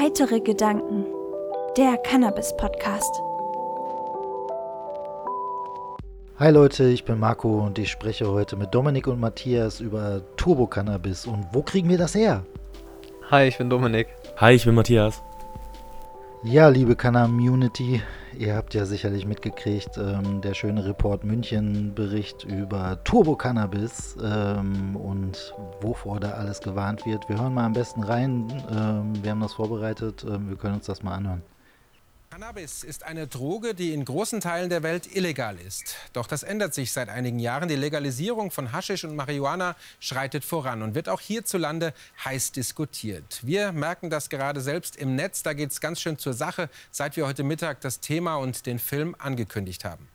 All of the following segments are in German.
Heitere Gedanken. Der Cannabis-Podcast. Hi Leute, ich bin Marco und ich spreche heute mit Dominik und Matthias über Turbo-Cannabis und wo kriegen wir das her? Hi, ich bin Dominik. Hi, ich bin Matthias. Ja, liebe Cannabis-Community, ihr habt ja sicherlich mitgekriegt, ähm, der schöne Report München-Bericht über Turbo-Cannabis ähm, und wovor da alles gewarnt wird. Wir hören mal am besten rein. Ähm, wir haben das vorbereitet. Ähm, wir können uns das mal anhören. Cannabis ist eine Droge, die in großen Teilen der Welt illegal ist. Doch das ändert sich seit einigen Jahren. Die Legalisierung von Haschisch und Marihuana schreitet voran und wird auch hierzulande heiß diskutiert. Wir merken das gerade selbst im Netz. Da geht es ganz schön zur Sache, seit wir heute Mittag das Thema und den Film angekündigt haben.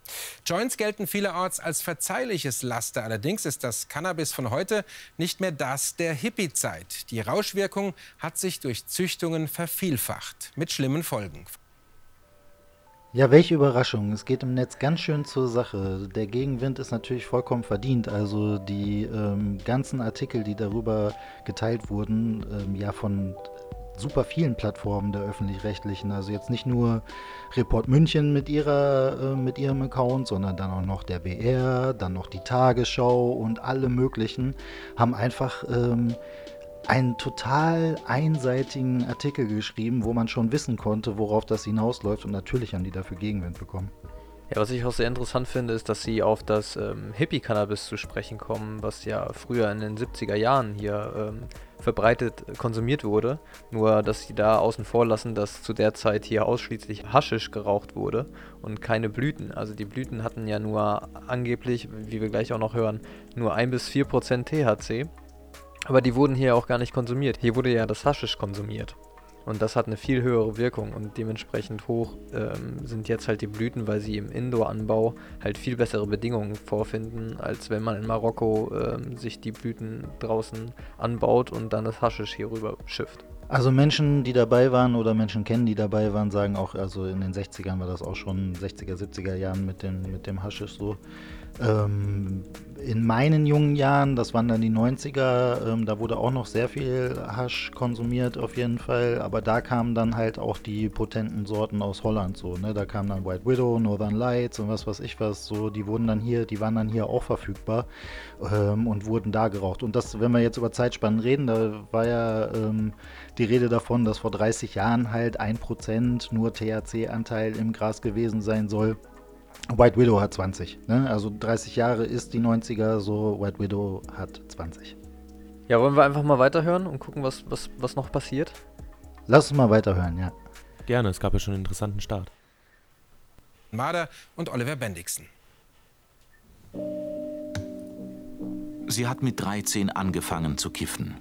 Joints gelten vielerorts als verzeihliches Laster. Allerdings ist das Cannabis von heute nicht mehr das der Hippie-Zeit. Die Rauschwirkung hat sich durch Züchtungen vervielfacht, mit schlimmen Folgen. Ja, welche Überraschung. Es geht im Netz ganz schön zur Sache. Der Gegenwind ist natürlich vollkommen verdient. Also die ähm, ganzen Artikel, die darüber geteilt wurden, ähm, ja von super vielen Plattformen der öffentlich-rechtlichen. Also jetzt nicht nur Report München mit ihrer äh, mit ihrem Account, sondern dann auch noch der BR, dann noch die Tagesschau und alle möglichen haben einfach ähm, einen total einseitigen Artikel geschrieben, wo man schon wissen konnte, worauf das hinausläuft und natürlich haben die dafür Gegenwind bekommen. Ja, was ich auch sehr interessant finde, ist, dass sie auf das ähm, Hippie-Cannabis zu sprechen kommen, was ja früher in den 70er Jahren hier ähm, verbreitet konsumiert wurde. Nur, dass sie da außen vor lassen, dass zu der Zeit hier ausschließlich Haschisch geraucht wurde und keine Blüten. Also die Blüten hatten ja nur angeblich, wie wir gleich auch noch hören, nur 1 bis 4 Prozent THC. Aber die wurden hier auch gar nicht konsumiert. Hier wurde ja das Haschisch konsumiert. Und das hat eine viel höhere Wirkung und dementsprechend hoch ähm, sind jetzt halt die Blüten, weil sie im Indoor-Anbau halt viel bessere Bedingungen vorfinden, als wenn man in Marokko ähm, sich die Blüten draußen anbaut und dann das Haschisch hier rüber schifft. Also Menschen, die dabei waren oder Menschen kennen, die dabei waren, sagen auch, also in den 60ern war das auch schon 60er, 70er Jahren mit dem, mit dem Haschisch so. Ähm, in meinen jungen Jahren, das waren dann die 90er, ähm, da wurde auch noch sehr viel Hasch konsumiert auf jeden Fall, aber da kamen dann halt auch die potenten Sorten aus Holland so, ne? Da kam dann White Widow, Northern Lights und was weiß ich was, so, die wurden dann hier, die waren dann hier auch verfügbar ähm, und wurden da geraucht. Und das, wenn wir jetzt über Zeitspannen reden, da war ja ähm, die Rede davon, dass vor 30 Jahren halt 1% nur THC-Anteil im Gras gewesen sein soll. White Widow hat 20. Ne? Also 30 Jahre ist die 90er, so White Widow hat 20. Ja, wollen wir einfach mal weiterhören und gucken, was, was, was noch passiert? Lass uns mal weiterhören, ja. Gerne, es gab ja schon einen interessanten Start. Marder und Oliver Bendixen. Sie hat mit 13 angefangen zu kiffen.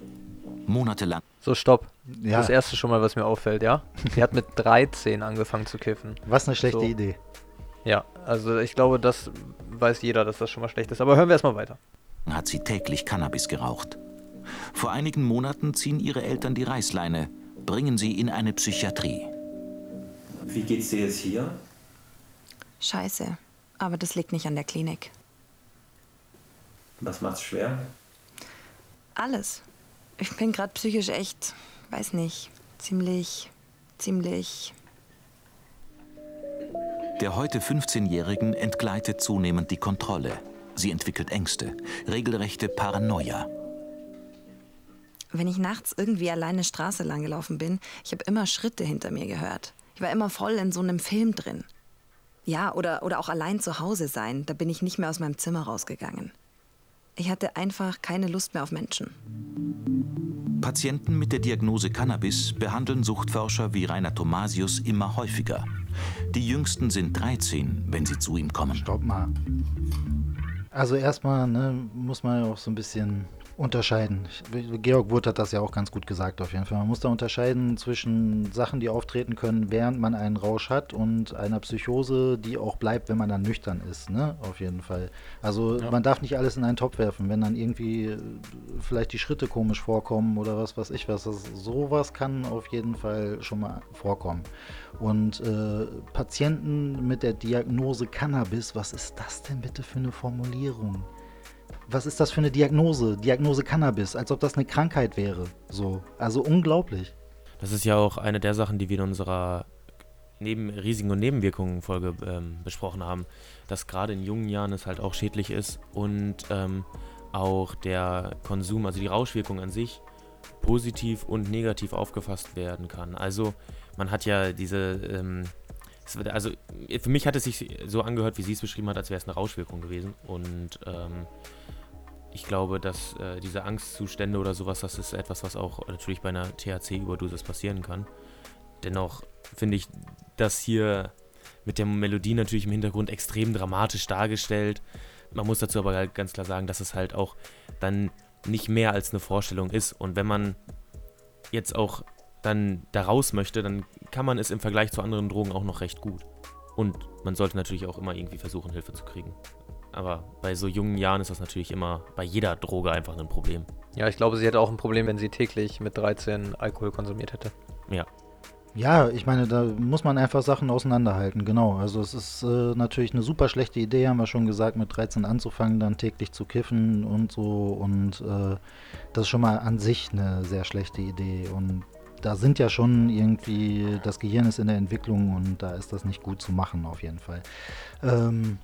Monatelang. So, stopp. Ja. Das erste schon mal, was mir auffällt, ja? Sie hat mit 13 angefangen zu kiffen. Was eine schlechte So. Idee. Ja, also ich glaube, das weiß jeder, dass das schon mal schlecht ist. Aber hören wir erstmal weiter. hat sie täglich Cannabis geraucht. Vor einigen Monaten ziehen ihre Eltern die Reißleine, bringen sie in eine Psychiatrie. Wie geht's dir jetzt hier? Scheiße. Aber das liegt nicht an der Klinik. Was macht's schwer? Alles. Ich bin gerade psychisch echt, weiß nicht, ziemlich, ziemlich. Der heute 15-Jährigen entgleitet zunehmend die Kontrolle. Sie entwickelt Ängste, regelrechte Paranoia. Wenn ich nachts irgendwie alleine Straße lang gelaufen bin, ich habe immer Schritte hinter mir gehört. Ich war immer voll in so einem Film drin. Ja, oder, oder auch allein zu Hause sein, da bin ich nicht mehr aus meinem Zimmer rausgegangen. Ich hatte einfach keine Lust mehr auf Menschen. Patienten mit der Diagnose Cannabis behandeln Suchtforscher wie Rainer Thomasius immer häufiger. Die jüngsten sind 13, wenn sie zu ihm kommen. Stopp mal. Also erstmal ne, muss man ja auch so ein bisschen unterscheiden. Georg Wurth hat das ja auch ganz gut gesagt auf jeden Fall. Man muss da unterscheiden zwischen Sachen, die auftreten können, während man einen Rausch hat und einer Psychose, die auch bleibt, wenn man dann nüchtern ist, ne? Auf jeden Fall. Also man darf nicht alles in einen Topf werfen, wenn dann irgendwie äh, vielleicht die Schritte komisch vorkommen oder was weiß ich was. Das, sowas kann auf jeden Fall schon mal vorkommen. Und äh, Patienten mit der Diagnose Cannabis, was ist das denn bitte für eine Formulierung? Was ist das für eine Diagnose? Diagnose Cannabis, als ob das eine Krankheit wäre. So. Also unglaublich. Das ist ja auch eine der Sachen, die wir in unserer Neben Risiken und Nebenwirkungen Folge ähm, besprochen haben, dass gerade in jungen Jahren es halt auch schädlich ist und ähm, auch der Konsum, also die Rauschwirkung an sich, positiv und negativ aufgefasst werden kann. Also man hat ja diese, ähm, also für mich hat es sich so angehört, wie sie es beschrieben hat, als wäre es eine Rauschwirkung gewesen. Und ähm, ich glaube, dass äh, diese Angstzustände oder sowas, das ist etwas, was auch natürlich bei einer THC-Überdosis passieren kann. Dennoch finde ich das hier mit der Melodie natürlich im Hintergrund extrem dramatisch dargestellt. Man muss dazu aber halt ganz klar sagen, dass es halt auch dann nicht mehr als eine Vorstellung ist. Und wenn man jetzt auch dann da raus möchte, dann kann man es im Vergleich zu anderen Drogen auch noch recht gut. Und man sollte natürlich auch immer irgendwie versuchen, Hilfe zu kriegen. Aber bei so jungen Jahren ist das natürlich immer bei jeder Droge einfach ein Problem. Ja, ich glaube, sie hätte auch ein Problem, wenn sie täglich mit 13 Alkohol konsumiert hätte. Ja. Ja, ich meine, da muss man einfach Sachen auseinanderhalten, genau. Also es ist äh, natürlich eine super schlechte Idee, haben wir schon gesagt, mit 13 anzufangen, dann täglich zu kiffen und so. Und äh, das ist schon mal an sich eine sehr schlechte Idee. Und da sind ja schon irgendwie, das Gehirn ist in der Entwicklung und da ist das nicht gut zu machen, auf jeden Fall. Ähm,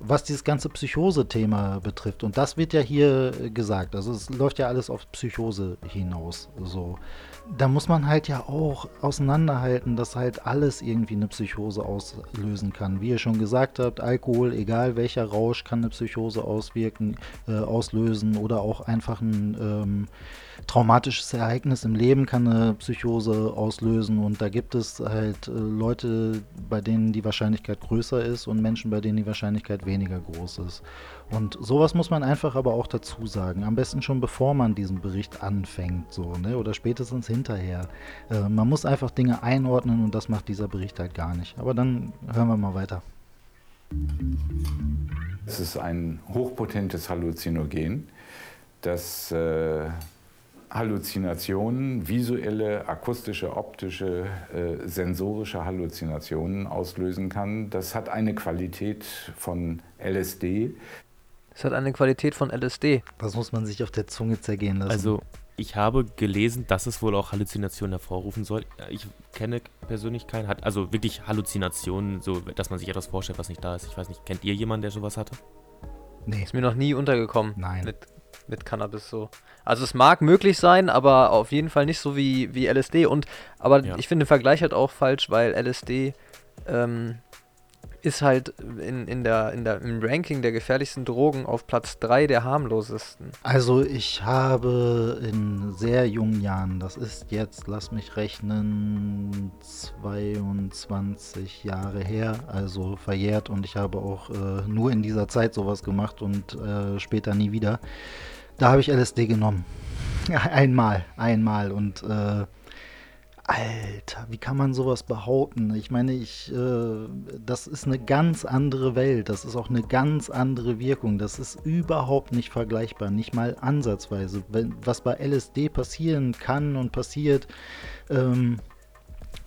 was dieses ganze Psychose-Thema betrifft, und das wird ja hier gesagt, also es läuft ja alles auf Psychose hinaus, so. Da muss man halt ja auch auseinanderhalten, dass halt alles irgendwie eine Psychose auslösen kann. Wie ihr schon gesagt habt, Alkohol, egal welcher Rausch, kann eine Psychose auswirken, äh, auslösen oder auch einfach ein ähm, traumatisches Ereignis im Leben kann eine Psychose auslösen. Und da gibt es halt äh, Leute, bei denen die Wahrscheinlichkeit größer ist und Menschen, bei denen die Wahrscheinlichkeit weniger groß ist. Und sowas muss man einfach aber auch dazu sagen. Am besten schon bevor man diesen Bericht anfängt, so, ne? Oder spätestens hinterher. Äh, man muss einfach Dinge einordnen und das macht dieser Bericht halt gar nicht. Aber dann hören wir mal weiter. Es ist ein hochpotentes Halluzinogen, das äh, Halluzinationen, visuelle, akustische, optische, äh, sensorische Halluzinationen auslösen kann. Das hat eine Qualität von LSD, es hat eine Qualität von LSD. Das muss man sich auf der Zunge zergehen lassen. Also, ich habe gelesen, dass es wohl auch Halluzinationen hervorrufen soll. Ich kenne persönlich keinen, hat also wirklich Halluzinationen, so dass man sich etwas vorstellt, was nicht da ist. Ich weiß nicht, kennt ihr jemanden, der sowas hatte? Nee. Ist mir noch nie untergekommen. Nein. Mit, mit Cannabis so. Also es mag möglich sein, aber auf jeden Fall nicht so wie, wie LSD. Und aber ja. ich finde den Vergleich halt auch falsch, weil LSD ähm, ist halt in, in der, in der, im Ranking der gefährlichsten Drogen auf Platz 3 der harmlosesten. Also ich habe in sehr jungen Jahren, das ist jetzt, lass mich rechnen, 22 Jahre her, also verjährt und ich habe auch äh, nur in dieser Zeit sowas gemacht und äh, später nie wieder. Da habe ich LSD genommen. einmal, einmal und äh, Alter, wie kann man sowas behaupten? Ich meine, ich, äh, das ist eine ganz andere Welt, das ist auch eine ganz andere Wirkung, das ist überhaupt nicht vergleichbar, nicht mal ansatzweise. Wenn, was bei LSD passieren kann und passiert, ähm,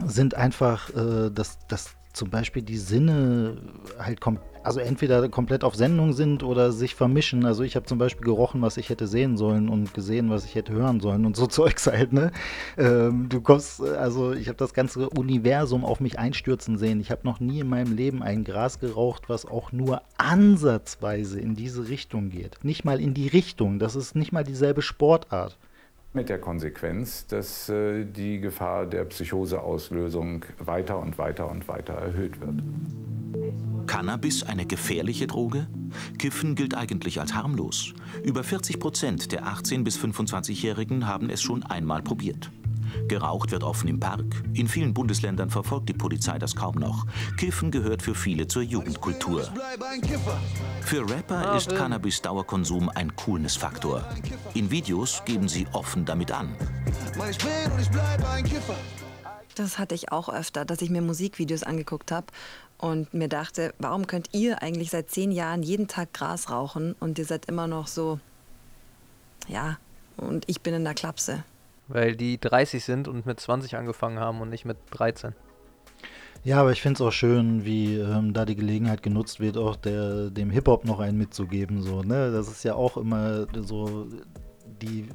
sind einfach, äh, das, das zum Beispiel die Sinne halt kom also entweder komplett auf Sendung sind oder sich vermischen. Also ich habe zum Beispiel gerochen, was ich hätte sehen sollen und gesehen, was ich hätte hören sollen und so Zeugs halt, ne? Ähm, du kommst, also ich habe das ganze Universum auf mich einstürzen sehen. Ich habe noch nie in meinem Leben ein Gras geraucht, was auch nur ansatzweise in diese Richtung geht. Nicht mal in die Richtung. Das ist nicht mal dieselbe Sportart. Mit der Konsequenz, dass äh, die Gefahr der Psychoseauslösung weiter und weiter und weiter erhöht wird. Cannabis eine gefährliche Droge? Kiffen gilt eigentlich als harmlos. Über 40 Prozent der 18- bis 25-Jährigen haben es schon einmal probiert. Geraucht wird offen im Park. In vielen Bundesländern verfolgt die Polizei das kaum noch. Kiffen gehört für viele zur Jugendkultur. Für Rapper ist Cannabis-Dauerkonsum ein Coolness-Faktor. In Videos geben sie offen damit an. Das hatte ich auch öfter, dass ich mir Musikvideos angeguckt habe und mir dachte, warum könnt ihr eigentlich seit zehn Jahren jeden Tag Gras rauchen und ihr seid immer noch so, ja, und ich bin in der Klapse. Weil die 30 sind und mit 20 angefangen haben und nicht mit 13. Ja, aber ich finde es auch schön, wie ähm, da die Gelegenheit genutzt wird, auch der, dem Hip-Hop noch einen mitzugeben. So, ne? Das ist ja auch immer so die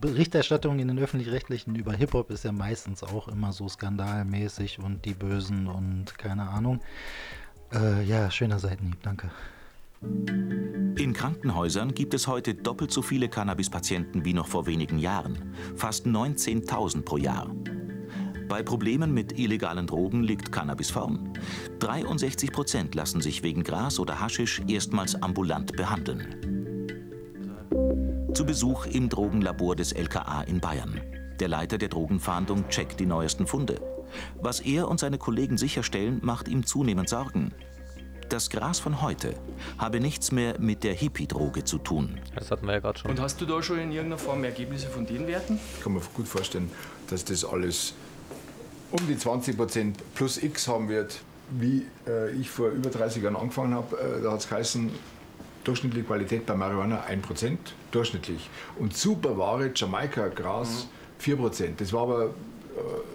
Berichterstattung in den öffentlich-rechtlichen über Hip-Hop ist ja meistens auch immer so skandalmäßig und die Bösen und keine Ahnung. Äh, ja, schöner Seitenhieb, danke. In Krankenhäusern gibt es heute doppelt so viele Cannabis-Patienten wie noch vor wenigen Jahren. Fast 19.000 pro Jahr. Bei Problemen mit illegalen Drogen liegt Cannabis vorn. 63 Prozent lassen sich wegen Gras oder Haschisch erstmals ambulant behandeln. Zu Besuch im Drogenlabor des LKA in Bayern. Der Leiter der Drogenfahndung checkt die neuesten Funde. Was er und seine Kollegen sicherstellen, macht ihm zunehmend Sorgen. Das Gras von heute habe nichts mehr mit der Hippie-Droge zu tun. Das hatten wir ja gerade schon. Und hast du da schon in irgendeiner Form Ergebnisse von den Werten? Ich kann mir gut vorstellen, dass das alles um die 20 Prozent plus X haben wird. Wie äh, ich vor über 30 Jahren angefangen habe, äh, da hat es geheißen, durchschnittliche Qualität bei Marihuana 1 Prozent, durchschnittlich. Und super Ware, Jamaika, Gras, mhm. 4 Prozent. Das war aber äh,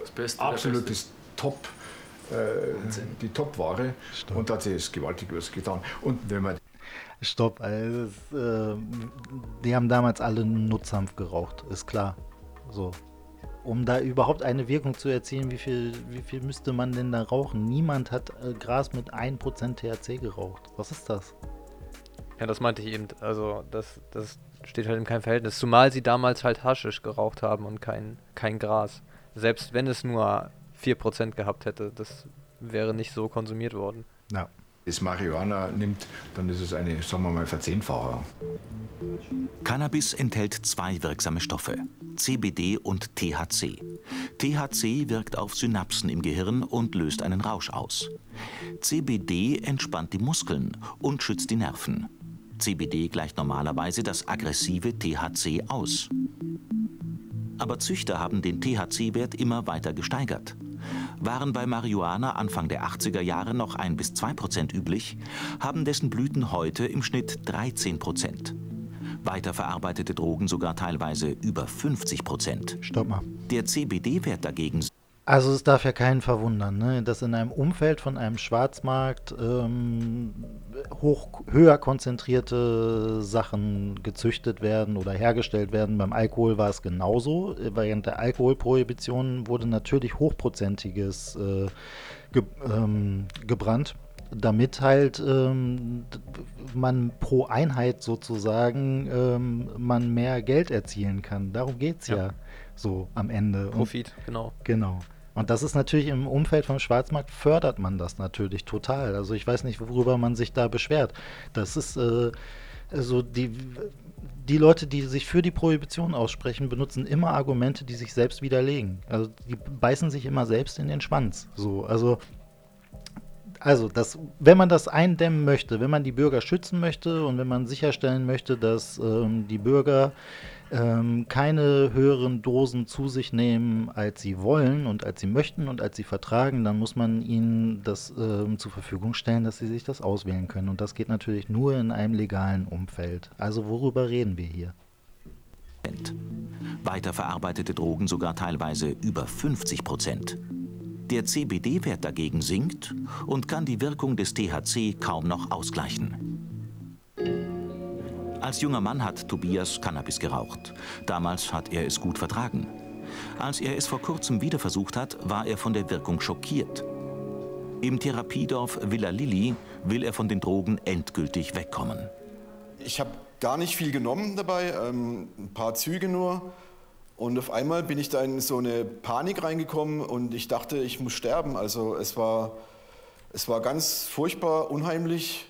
das Beste, absolutes Top. Äh, die Top-Ware und da hat sich gewaltig was getan. Und wenn man Stopp, also das, äh, die haben damals alle Nutzhanf geraucht, ist klar. So, um da überhaupt eine Wirkung zu erzielen, wie viel, wie viel müsste man denn da rauchen? Niemand hat äh, Gras mit 1% THC geraucht. Was ist das? Ja, das meinte ich eben. Also, das, das steht halt in keinem Verhältnis. Zumal sie damals halt Haschisch geraucht haben und kein, kein Gras. Selbst wenn es nur 4% gehabt hätte, das wäre nicht so konsumiert worden. Ja das Marihuana nimmt, dann ist es eine, sagen wir mal, Verzehnfachung. Cannabis enthält zwei wirksame Stoffe, CBD und THC. THC wirkt auf Synapsen im Gehirn und löst einen Rausch aus. CBD entspannt die Muskeln und schützt die Nerven. CBD gleicht normalerweise das aggressive THC aus. Aber Züchter haben den THC-Wert immer weiter gesteigert. Waren bei Marihuana Anfang der 80er Jahre noch 1 bis 2 Prozent üblich, haben dessen Blüten heute im Schnitt 13 Prozent. Weiterverarbeitete Drogen sogar teilweise über 50 Prozent. Stopp mal. Der CBD-Wert dagegen also es darf ja keinen verwundern, ne? dass in einem Umfeld von einem Schwarzmarkt ähm, hoch, höher konzentrierte Sachen gezüchtet werden oder hergestellt werden. Beim Alkohol war es genauso. Während der Alkoholprohibition wurde natürlich hochprozentiges äh, ge, ähm, gebrannt, damit halt ähm, man pro Einheit sozusagen ähm, man mehr Geld erzielen kann. Darum geht es ja. ja so am Ende. Profit, Und, genau. Genau. Und das ist natürlich im Umfeld vom Schwarzmarkt fördert man das natürlich total. Also ich weiß nicht, worüber man sich da beschwert. Das ist äh, also die die Leute, die sich für die Prohibition aussprechen, benutzen immer Argumente, die sich selbst widerlegen. Also die beißen sich immer selbst in den Schwanz. So, also also, das, wenn man das eindämmen möchte, wenn man die Bürger schützen möchte und wenn man sicherstellen möchte, dass ähm, die Bürger ähm, keine höheren Dosen zu sich nehmen, als sie wollen und als sie möchten und als sie vertragen, dann muss man ihnen das ähm, zur Verfügung stellen, dass sie sich das auswählen können. Und das geht natürlich nur in einem legalen Umfeld. Also worüber reden wir hier? Weiterverarbeitete Drogen sogar teilweise über 50 Prozent. Der CBD-Wert dagegen sinkt und kann die Wirkung des THC kaum noch ausgleichen. Als junger Mann hat Tobias Cannabis geraucht. Damals hat er es gut vertragen. Als er es vor kurzem wieder versucht hat, war er von der Wirkung schockiert. Im Therapiedorf Villa Lilli will er von den Drogen endgültig wegkommen. Ich habe gar nicht viel genommen dabei, ähm, ein paar Züge nur. Und auf einmal bin ich da in so eine Panik reingekommen und ich dachte, ich muss sterben. Also es war, es war ganz furchtbar, unheimlich.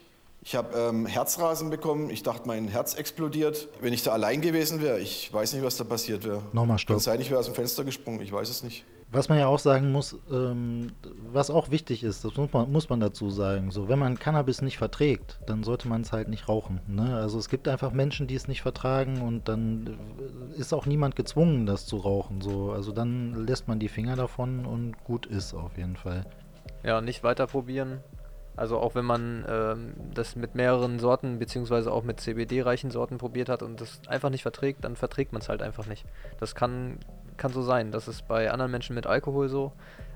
Ich habe ähm, Herzrasen bekommen. Ich dachte, mein Herz explodiert. Wenn ich da allein gewesen wäre, ich weiß nicht, was da passiert wäre. Nochmal stopp. Kann sein, ich wäre aus dem Fenster gesprungen. Ich weiß es nicht. Was man ja auch sagen muss, ähm, was auch wichtig ist, das muss man, muss man dazu sagen, so wenn man Cannabis nicht verträgt, dann sollte man es halt nicht rauchen. Ne? Also es gibt einfach Menschen, die es nicht vertragen und dann ist auch niemand gezwungen, das zu rauchen. So. Also dann lässt man die Finger davon und gut ist auf jeden Fall. Ja, nicht weiter probieren, also auch wenn man ähm, das mit mehreren Sorten beziehungsweise auch mit CBD-reichen Sorten probiert hat und das einfach nicht verträgt, dann verträgt man es halt einfach nicht. Das kann, kann so sein. Das ist bei anderen Menschen mit Alkohol so.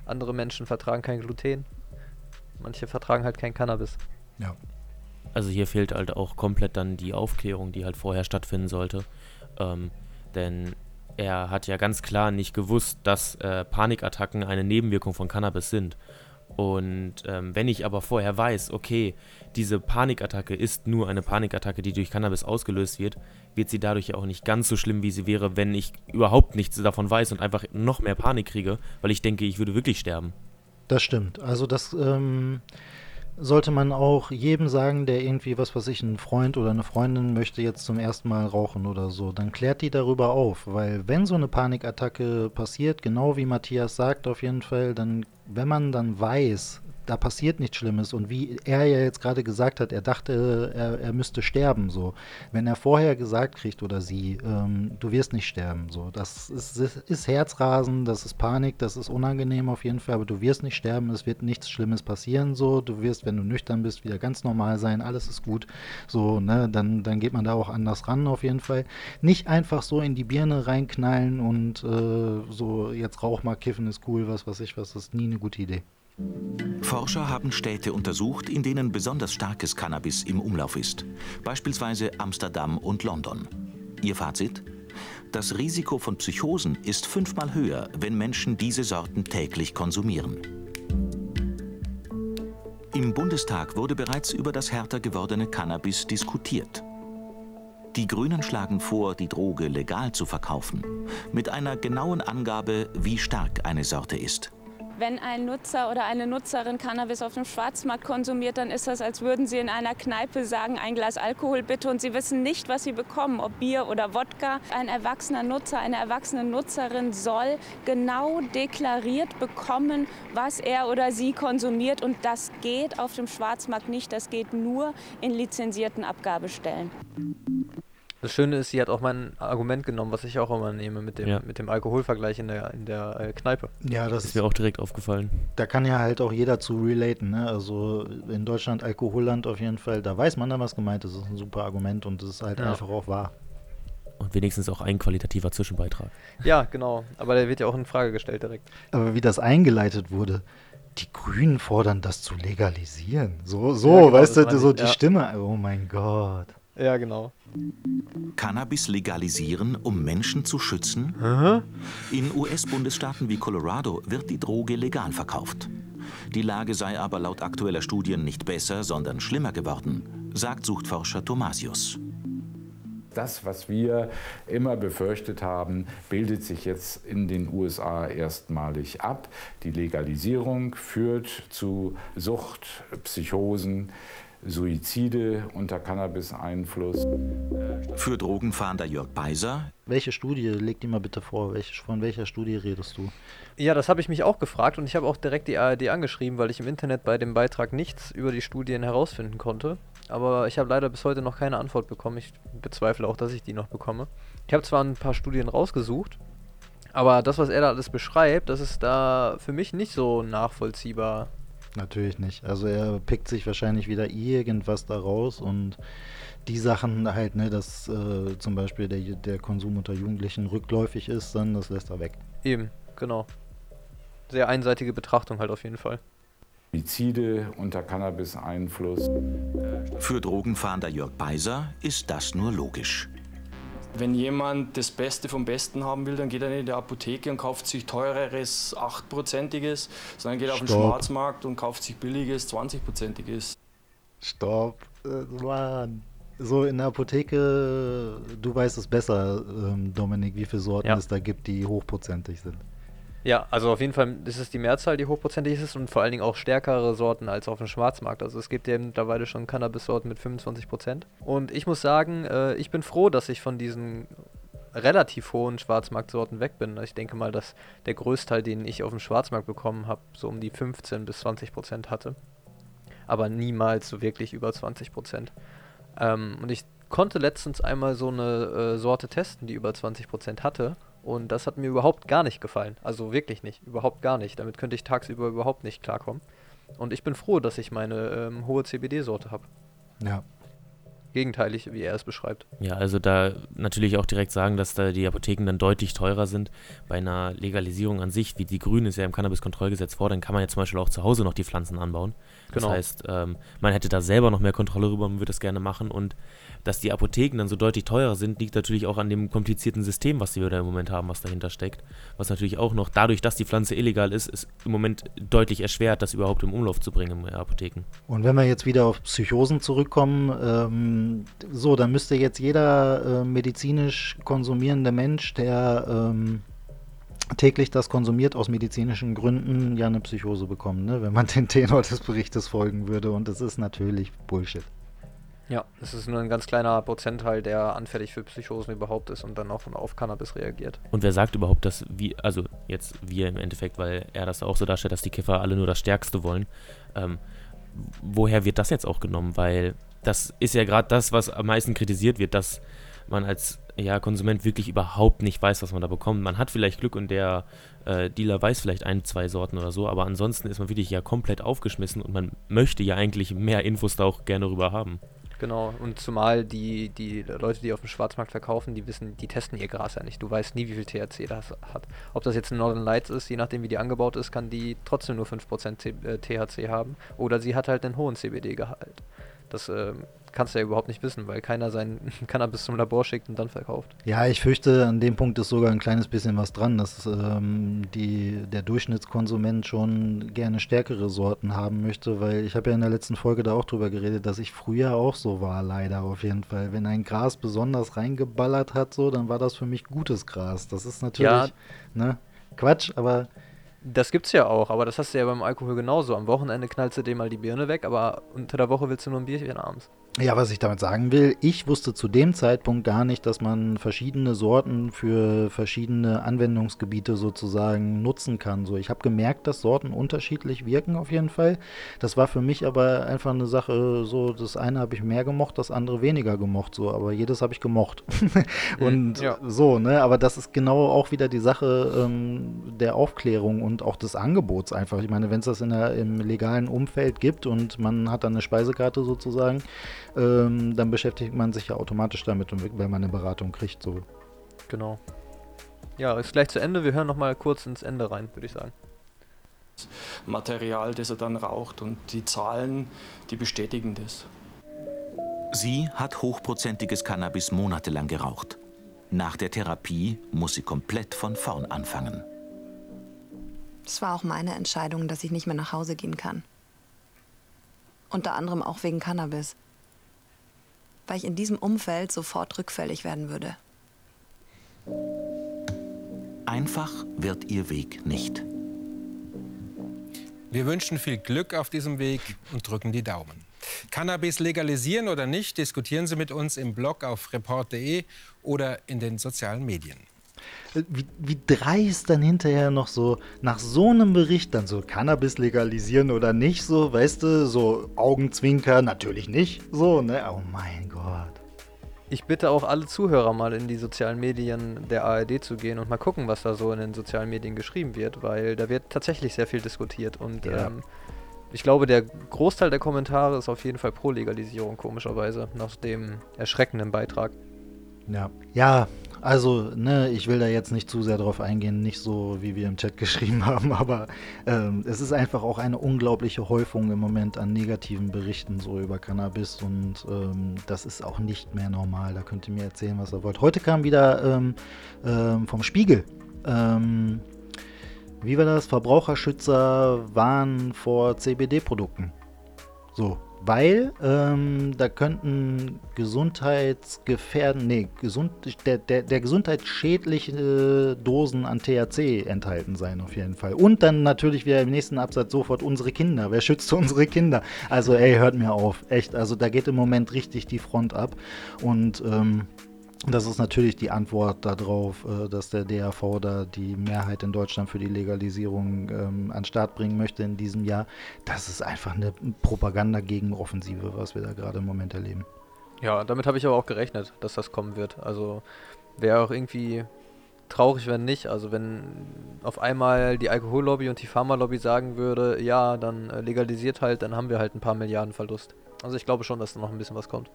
Andere Menschen vertragen kein Gluten. Manche vertragen halt kein Cannabis. Ja. Also hier fehlt halt auch komplett dann die Aufklärung, die halt vorher stattfinden sollte. Ähm, Denn er hat ja ganz klar nicht gewusst, dass äh, Panikattacken eine Nebenwirkung von Cannabis sind. Und ähm, wenn ich aber vorher weiß, okay, diese Panikattacke ist nur eine Panikattacke, die durch Cannabis ausgelöst wird, wird sie dadurch ja auch nicht ganz so schlimm, wie sie wäre, wenn ich überhaupt nichts davon weiß und einfach noch mehr Panik kriege, weil ich denke, ich würde wirklich sterben. Das stimmt. Also das ähm, sollte man auch jedem sagen, der irgendwie, was weiß ich, ein Freund oder eine Freundin möchte jetzt zum ersten Mal rauchen oder so. Dann klärt die darüber auf, weil wenn so eine Panikattacke passiert, genau wie Matthias sagt auf jeden Fall, dann, wenn man dann weiß, da passiert nichts Schlimmes. Und wie er ja jetzt gerade gesagt hat, er dachte, er, er müsste sterben. So, wenn er vorher gesagt kriegt oder sie, ähm, du wirst nicht sterben. So, das ist, ist Herzrasen, das ist Panik, das ist unangenehm auf jeden Fall, aber du wirst nicht sterben. Es wird nichts Schlimmes passieren. So, du wirst, wenn du nüchtern bist, wieder ganz normal sein. Alles ist gut. So, ne, dann, dann geht man da auch anders ran auf jeden Fall. Nicht einfach so in die Birne reinknallen und äh, so jetzt Rauch mal kiffen ist cool, was weiß ich was. Das ist nie eine gute Idee. Forscher haben Städte untersucht, in denen besonders starkes Cannabis im Umlauf ist, beispielsweise Amsterdam und London. Ihr Fazit? Das Risiko von Psychosen ist fünfmal höher, wenn Menschen diese Sorten täglich konsumieren. Im Bundestag wurde bereits über das härter gewordene Cannabis diskutiert. Die Grünen schlagen vor, die Droge legal zu verkaufen, mit einer genauen Angabe, wie stark eine Sorte ist. Wenn ein Nutzer oder eine Nutzerin Cannabis auf dem Schwarzmarkt konsumiert, dann ist das, als würden sie in einer Kneipe sagen, ein Glas Alkohol bitte und sie wissen nicht, was sie bekommen, ob Bier oder Wodka. Ein erwachsener Nutzer, eine erwachsene Nutzerin soll genau deklariert bekommen, was er oder sie konsumiert und das geht auf dem Schwarzmarkt nicht, das geht nur in lizenzierten Abgabestellen. Das Schöne ist, sie hat auch mein Argument genommen, was ich auch immer nehme mit dem, Ja. mit dem Alkoholvergleich in der, in der äh, Kneipe. Ja, das ist mir auch direkt aufgefallen. Da kann ja halt auch jeder zu relaten. Ne? Also in Deutschland Alkoholland auf jeden Fall. Da weiß man dann, was gemeint ist. Das ist ein super Argument und das ist halt Ja. einfach auch wahr. Und wenigstens auch ein qualitativer Zwischenbeitrag. Ja, genau. Aber der wird ja auch in Frage gestellt direkt. Aber wie das eingeleitet wurde, die Grünen fordern das zu legalisieren. So, so, Ja, genau, weißt du, so die ja. Stimme. Oh mein Gott. Ja, genau. Cannabis legalisieren, um Menschen zu schützen? In US-Bundesstaaten wie Colorado wird die Droge legal verkauft. Die Lage sei aber laut aktueller Studien nicht besser, sondern schlimmer geworden, sagt Suchtforscher Thomasius. Das, was wir immer befürchtet haben, bildet sich jetzt in den USA erstmalig ab. Die Legalisierung führt zu Sucht, Psychosen, Suizide unter Cannabis-Einfluss. Für Drogenfahnder Jörg Beiser, Welche Studie, leg die mal bitte vor, welche, von welcher Studie redest du? Ja, das habe ich mich auch gefragt und ich habe auch direkt die ARD angeschrieben, weil ich im Internet bei dem Beitrag nichts über die Studien herausfinden konnte. Aber ich habe leider bis heute noch keine Antwort bekommen. Ich bezweifle auch, dass ich die noch bekomme. Ich habe zwar ein paar Studien rausgesucht, aber das, was er da alles beschreibt, das ist da für mich nicht so nachvollziehbar. Natürlich nicht. Also er pickt sich wahrscheinlich wieder irgendwas da raus und die Sachen halt, ne, dass äh, zum Beispiel der, der Konsum unter Jugendlichen rückläufig ist, dann das lässt er weg. Eben, genau. Sehr einseitige Betrachtung halt auf jeden Fall. Suizide unter Cannabis-Einfluss. für Drogenfahnder Jörg Beiser ist das nur logisch. Wenn jemand das Beste vom Besten haben will, dann geht er nicht in die Apotheke und kauft sich teureres 8%iges, sondern geht auf den Stopp. Schwarzmarkt und kauft sich billiges 20%iges. Stopp. Äh, Mann. So in der Apotheke, du weißt es besser, ähm, Dominik, wie viele Sorten Ja. es da gibt, die hochprozentig sind. Ja, also auf jeden Fall ist es die Mehrzahl, die hochprozentig ist und vor allen Dingen auch stärkere Sorten als auf dem Schwarzmarkt. Also es gibt ja mittlerweile schon Cannabis-Sorten mit 25%. Und ich muss sagen, äh, ich bin froh, dass ich von diesen relativ hohen Schwarzmarktsorten weg bin. Ich denke mal, dass der Größteil, den ich auf dem Schwarzmarkt bekommen habe, so um die 15 bis 20% hatte. Aber niemals so wirklich über 20%. Ähm, und ich konnte letztens einmal so eine äh, Sorte testen, die über 20% hatte. Und das hat mir überhaupt gar nicht gefallen. Also wirklich nicht. Überhaupt gar nicht. Damit könnte ich tagsüber überhaupt nicht klarkommen. Und ich bin froh, dass ich meine ähm, hohe CBD-Sorte habe. Ja. gegenteilig, wie er es beschreibt. Ja, also da natürlich auch direkt sagen, dass da die Apotheken dann deutlich teurer sind. Bei einer Legalisierung an sich, wie die Grünen es ja im Cannabiskontrollgesetz fordern, kann man ja zum Beispiel auch zu Hause noch die Pflanzen anbauen. Das Genau. heißt, ähm, man hätte da selber noch mehr Kontrolle rüber, man würde das gerne machen. Und dass die Apotheken dann so deutlich teurer sind, liegt natürlich auch an dem komplizierten System, was wir da im Moment haben, was dahinter steckt. Was natürlich auch noch, dadurch, dass die Pflanze illegal ist, ist im Moment deutlich erschwert, das überhaupt im Umlauf zu bringen in Apotheken. Und wenn wir jetzt wieder auf Psychosen zurückkommen, ähm, so, dann müsste jetzt jeder äh, medizinisch konsumierende Mensch, der ähm, täglich das konsumiert aus medizinischen Gründen, ja eine Psychose bekommen, ne? wenn man den Tenor des Berichtes folgen würde. Und das ist natürlich Bullshit. Ja, es ist nur ein ganz kleiner Prozentteil, der anfällig für Psychosen überhaupt ist und dann auch auf Cannabis reagiert. Und wer sagt überhaupt, dass wir, also jetzt wir im Endeffekt, weil er das auch so darstellt, dass die Kiffer alle nur das Stärkste wollen, ähm, woher wird das jetzt auch genommen? Weil das ist ja gerade das, was am meisten kritisiert wird, dass man als ja, Konsument wirklich überhaupt nicht weiß, was man da bekommt. Man hat vielleicht Glück und der äh, Dealer weiß vielleicht ein, zwei Sorten oder so, aber ansonsten ist man wirklich ja komplett aufgeschmissen und man möchte ja eigentlich mehr Infos da auch gerne rüber haben. Genau, und zumal die, die Leute, die auf dem Schwarzmarkt verkaufen, die wissen, die testen ihr Gras ja nicht. Du weißt nie, wie viel THC das hat. Ob das jetzt ein Northern Lights ist, je nachdem wie die angebaut ist, kann die trotzdem nur 5% T äh, THC haben. Oder sie hat halt einen hohen CBD-Gehalt. Das ähm, kannst du ja überhaupt nicht wissen, weil keiner seinen Cannabis zum Labor schickt und dann verkauft. Ja, ich fürchte, an dem Punkt ist sogar ein kleines bisschen was dran, dass ähm, die, der Durchschnittskonsument schon gerne stärkere Sorten haben möchte, weil ich habe ja in der letzten Folge da auch drüber geredet, dass ich früher auch so war, leider auf jeden Fall. Wenn ein Gras besonders reingeballert hat, so, dann war das für mich gutes Gras. Das ist natürlich, Ja. ne, Quatsch, aber Das gibt's ja auch, aber das hast du ja beim Alkohol genauso. Am Wochenende knallst du dir mal die Birne weg, aber unter der Woche willst du nur ein Bierchen abends. Ja, was ich damit sagen will, ich wusste zu dem Zeitpunkt gar nicht, dass man verschiedene Sorten für verschiedene Anwendungsgebiete sozusagen nutzen kann. So, ich habe gemerkt, dass Sorten unterschiedlich wirken auf jeden Fall. Das war für mich aber einfach eine Sache, so das eine habe ich mehr gemocht, das andere weniger gemocht, so, aber jedes habe ich gemocht. und ja. so, ne, aber das ist genau auch wieder die Sache ähm, der Aufklärung und auch des Angebots einfach. Ich meine, wenn es das in der, im legalen Umfeld gibt und man hat dann eine Speisekarte sozusagen, ähm, dann beschäftigt man sich ja automatisch damit, und wenn man eine Beratung kriegt. So. Genau. Ja, ist gleich zu Ende. Wir hören nochmal kurz ins Ende rein, würde ich sagen. Material, das er dann raucht und die Zahlen, die bestätigen das. Sie hat hochprozentiges Cannabis monatelang geraucht. Nach der Therapie muss sie komplett von vorn anfangen. Es war auch meine Entscheidung, dass ich nicht mehr nach Hause gehen kann. Unter anderem auch wegen Cannabis. Weil ich in diesem Umfeld sofort rückfällig werden würde. Einfach wird ihr Weg nicht. Wir wünschen viel Glück auf diesem Weg und drücken die Daumen. Cannabis legalisieren oder nicht, diskutieren Sie mit uns im Blog auf report.de oder in den sozialen Medien. Wie, wie dreist dann hinterher noch so nach so einem Bericht dann so Cannabis legalisieren oder nicht, so, weißt du, so Augenzwinker, natürlich nicht, so, ne? Oh mein Gott. Ich bitte auch alle Zuhörer mal in die sozialen Medien der ARD zu gehen und mal gucken, was da so in den sozialen Medien geschrieben wird, weil da wird tatsächlich sehr viel diskutiert und Ja. ähm, ich glaube, der Großteil der Kommentare ist auf jeden Fall pro Legalisierung, komischerweise, nach dem erschreckenden Beitrag. Ja. Ja, also, ne, ich will da jetzt nicht zu sehr drauf eingehen, nicht so, wie wir im Chat geschrieben haben, aber ähm, es ist einfach auch eine unglaubliche Häufung im Moment an negativen Berichten so über Cannabis und ähm, das ist auch nicht mehr normal. Da könnt ihr mir erzählen, was ihr wollt. Heute kam wieder ähm, ähm, vom Spiegel. Ähm, wie war das? Verbraucherschützer warnen vor CBD-Produkten. So, weil ähm, da könnten gesundheitsgefährden, nee, gesund, der, der, der gesundheitsschädliche Dosen an THC enthalten sein, auf jeden Fall. Und dann natürlich wieder im nächsten Absatz sofort unsere Kinder. Wer schützt unsere Kinder? Also, ey, hört mir auf. Echt, also da geht im Moment richtig die Front ab. Und ähm, das ist natürlich die Antwort darauf, äh, dass der DAV da die Mehrheit in Deutschland für die Legalisierung ähm, an den Start bringen möchte in diesem Jahr. Das ist einfach eine Propaganda-Gegenoffensive, was wir da gerade im Moment erleben. Ja, damit habe ich aber auch gerechnet, dass das kommen wird. Also wäre auch irgendwie traurig, wenn nicht. Also wenn auf einmal die Alkohollobby und die Pharmalobby sagen würde, ja, dann äh, legalisiert halt, dann haben wir halt ein paar Milliarden Verlust. Also ich glaube schon, dass da noch ein bisschen was kommt.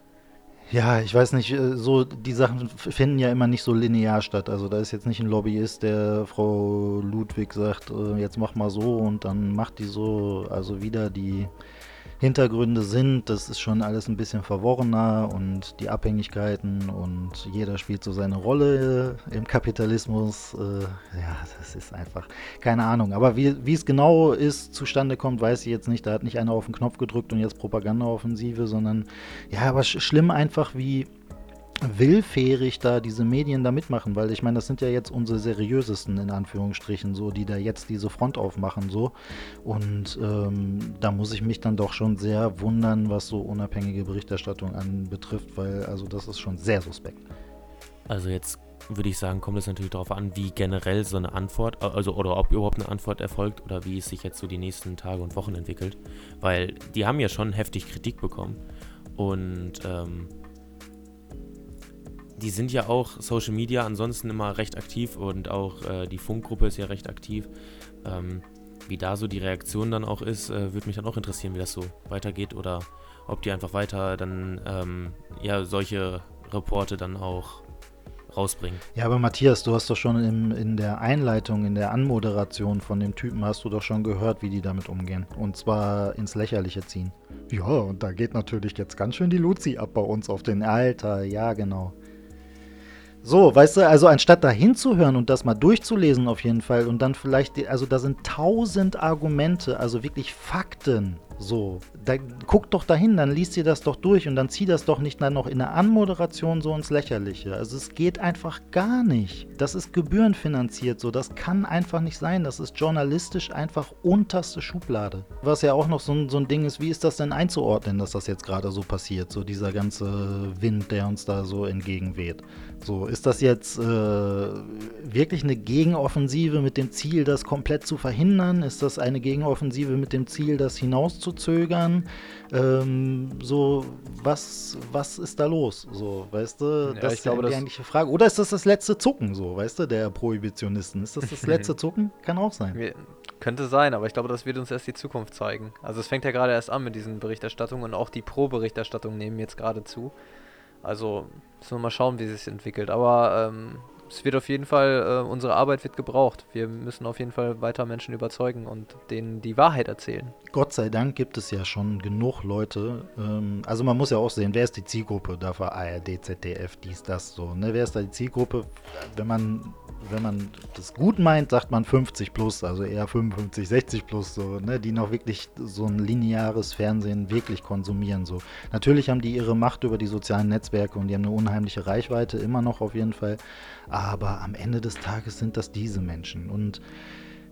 Ja, ich weiß nicht, äh, so die Sachen finden ja immer nicht so linear statt. Also da ist jetzt nicht ein Lobbyist, der Frau Ludwig sagt, äh, jetzt mach mal so und dann macht die so. Also wieder die Hintergründe sind, das ist schon alles ein bisschen verworrener und die Abhängigkeiten und jeder spielt so seine Rolle im Kapitalismus. Äh, ja, das ist einfach keine Ahnung. Aber wie, wie es genau ist, zustande kommt, weiß ich jetzt nicht. Da hat nicht einer auf den Knopf gedrückt und jetzt Propagandaoffensive, sondern ja, aber sch schlimm einfach, wie willfährig da diese Medien da mitmachen, weil ich meine, das sind ja jetzt unsere seriösesten in Anführungsstrichen, so, die da jetzt diese Front aufmachen, so. Und ähm, da muss ich mich dann doch schon sehr wundern, was so unabhängige Berichterstattung anbetrifft, weil also das ist schon sehr suspekt. Also jetzt würde ich sagen, kommt es natürlich darauf an, wie generell so eine Antwort, also oder ob überhaupt eine Antwort erfolgt oder wie es sich jetzt so die nächsten Tage und Wochen entwickelt, weil die haben ja schon heftig Kritik bekommen und ähm, die sind ja auch Social Media ansonsten immer recht aktiv und auch äh, die Funkgruppe ist ja recht aktiv. Ähm, wie da so die Reaktion dann auch ist, äh, würde mich dann auch interessieren, wie das so weitergeht oder ob die einfach weiter dann ähm, ja solche Reporte dann auch rausbringen. Ja, aber Matthias, du hast doch schon im, in der Einleitung, in der Anmoderation von dem Typen, hast du doch schon gehört, wie die damit umgehen. Und zwar ins Lächerliche ziehen. Ja, und da geht natürlich jetzt ganz schön die Luzi ab bei uns auf den Alter. Ja, genau. So, weißt du, also anstatt da hinzuhören und das mal durchzulesen auf jeden Fall und dann vielleicht, also da sind tausend Argumente, also wirklich Fakten, so, da, guck doch dahin, dann liest ihr das doch durch und dann zieh das doch nicht dann noch in der Anmoderation so ins Lächerliche. Also es geht einfach gar nicht. Das ist gebührenfinanziert so, das kann einfach nicht sein. Das ist journalistisch einfach unterste Schublade. Was ja auch noch so ein, so ein Ding ist, wie ist das denn einzuordnen, dass das jetzt gerade so passiert, so dieser ganze Wind, der uns da so entgegenweht. So, ist das jetzt äh, wirklich eine Gegenoffensive mit dem Ziel, das komplett zu verhindern? Ist das eine Gegenoffensive mit dem Ziel, das hinauszuzögern? Ähm, so, was, was ist da los? So, weißt du, Ja, das ist glaube, die eigentliche Frage. Oder ist das das letzte Zucken, so, weißt du, der Prohibitionisten? Ist das das letzte Zucken? Kann auch sein. Wir, könnte sein, aber ich glaube, das wird uns erst die Zukunft zeigen. Also es fängt ja gerade erst an mit diesen Berichterstattungen und auch die Pro-Berichterstattung nehmen jetzt gerade zu. Also müssen wir mal schauen, wie es sich entwickelt. Aber ähm, es wird auf jeden Fall, äh, unsere Arbeit wird gebraucht. Wir müssen auf jeden Fall weiter Menschen überzeugen und denen die Wahrheit erzählen. Gott sei Dank gibt es ja schon genug Leute. Ähm, also man muss ja auch sehen, wer ist die Zielgruppe dafür? ARD, ZDF, dies, das so. Ne? Wer ist da die Zielgruppe? Wenn man, wenn man das gut meint, sagt man 50 plus, also eher 55, 60 plus, so, ne? die noch wirklich so ein lineares Fernsehen wirklich konsumieren. So. Natürlich haben die ihre Macht über die sozialen Netzwerke und die haben eine unheimliche Reichweite, immer noch auf jeden Fall. Aber am Ende des Tages sind das diese Menschen. Und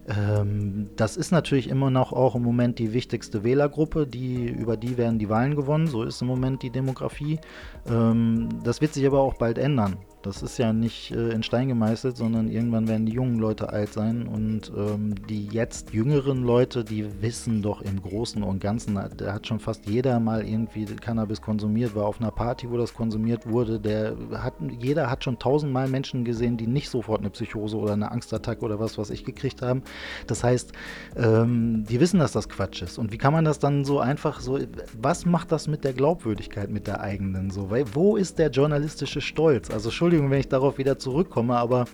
ähm, das ist natürlich immer noch auch im Moment die wichtigste Wählergruppe, die, über die werden die Wahlen gewonnen, so ist im Moment die Demografie. Ähm, das wird sich aber auch bald ändern. Das ist ja nicht äh, in Stein gemeißelt, sondern irgendwann werden die jungen Leute alt sein und ähm, die jetzt jüngeren Leute, die wissen doch im Großen und Ganzen, da hat schon fast jeder mal irgendwie Cannabis konsumiert, war auf einer Party, wo das konsumiert wurde, der hat, jeder hat schon tausendmal Menschen gesehen, die nicht sofort eine Psychose oder eine Angstattacke oder was, was ich gekriegt haben. Das heißt, ähm, die wissen, dass das Quatsch ist. Und wie kann man das dann so einfach so, was macht das mit der Glaubwürdigkeit, mit der eigenen so? Weil, wo ist der journalistische Stolz? Also Entschuldigung, wenn ich darauf wieder zurückkomme, aber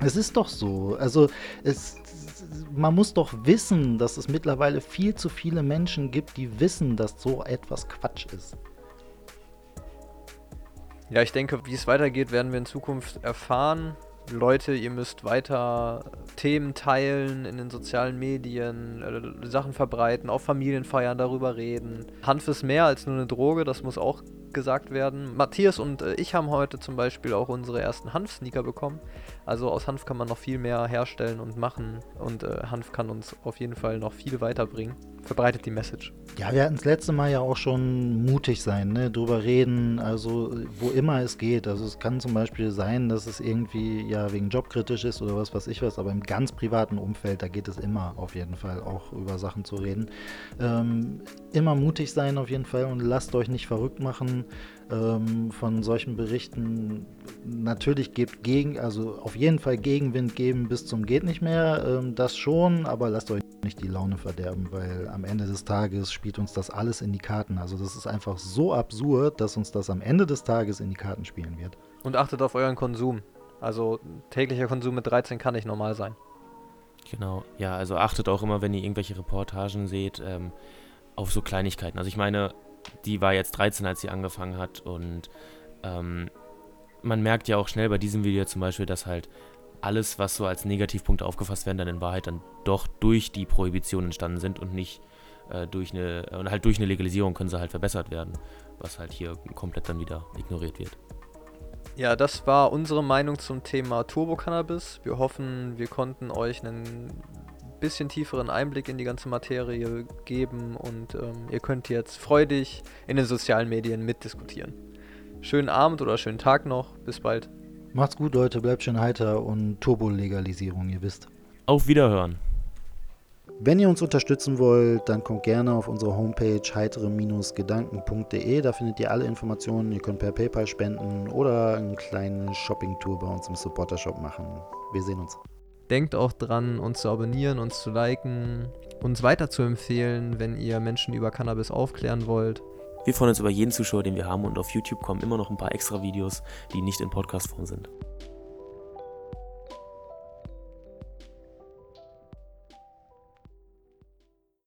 es ist doch so. Also es, man muss doch wissen, dass es mittlerweile viel zu viele Menschen gibt, die wissen, dass so etwas Quatsch ist. Ja, ich denke, wie es weitergeht, werden wir in Zukunft erfahren. Leute, ihr müsst weiter Themen teilen in den sozialen Medien, äh, Sachen verbreiten, auf Familienfeiern darüber reden. Hanf ist mehr als nur eine Droge, das muss auch gesagt werden. Matthias und äh, ich haben heute zum Beispiel auch unsere ersten Hanf-Sneaker bekommen. Also aus Hanf kann man noch viel mehr herstellen und machen und äh, Hanf kann uns auf jeden Fall noch viel weiterbringen. Verbreitet die Message. Ja, wir hatten das letzte Mal ja auch schon mutig sein, ne? drüber reden, also wo immer es geht. Also es kann zum Beispiel sein, dass es irgendwie ja wegen Job kritisch ist oder was weiß ich was, aber im ganz privaten Umfeld, da geht es immer auf jeden Fall auch über Sachen zu reden. Ähm, immer mutig sein auf jeden Fall und lasst euch nicht verrückt machen ähm, von solchen Berichten. Natürlich gebt gegen, also auf jeden Fall Gegenwind geben bis zum geht nicht mehr, ähm, das schon, aber lasst euch nicht die Laune verderben, weil am Ende des Tages spielt uns das alles in die Karten. Also das ist einfach so absurd, dass uns das am Ende des Tages in die Karten spielen wird. Und achtet auf euren Konsum. Also täglicher Konsum mit 13 kann nicht normal sein. Genau, ja, also achtet auch immer, wenn ihr irgendwelche Reportagen seht, ähm, auf so Kleinigkeiten. Also ich meine, die war jetzt 13, als sie angefangen hat und ähm, man merkt ja auch schnell bei diesem Video zum Beispiel, dass halt alles, was so als Negativpunkte aufgefasst werden, dann in Wahrheit dann doch durch die Prohibition entstanden sind und nicht äh, durch eine, und halt durch eine Legalisierung können sie halt verbessert werden, was halt hier komplett dann wieder ignoriert wird. Ja, das war unsere Meinung zum Thema Turbo-Cannabis. Wir hoffen, wir konnten euch einen bisschen tieferen Einblick in die ganze Materie geben und ähm, ihr könnt jetzt freudig in den sozialen Medien mitdiskutieren. Schönen Abend oder schönen Tag noch. Bis bald. Macht's gut, Leute. Bleibt schön heiter und Turbo-Legalisierung, ihr wisst. Auf Wiederhören. Wenn ihr uns unterstützen wollt, dann kommt gerne auf unsere Homepage heitere-gedanken.de. Da findet ihr alle Informationen. Ihr könnt per PayPal spenden oder eine kleine Shopping-Tour bei uns im Supporter-Shop machen. Wir sehen uns. Denkt auch dran, uns zu abonnieren, uns zu liken, uns weiter zu empfehlen, wenn ihr Menschen über Cannabis aufklären wollt. Wir freuen uns über jeden Zuschauer, den wir haben und auf YouTube kommen immer noch ein paar extra Videos, die nicht in Podcast-Form sind.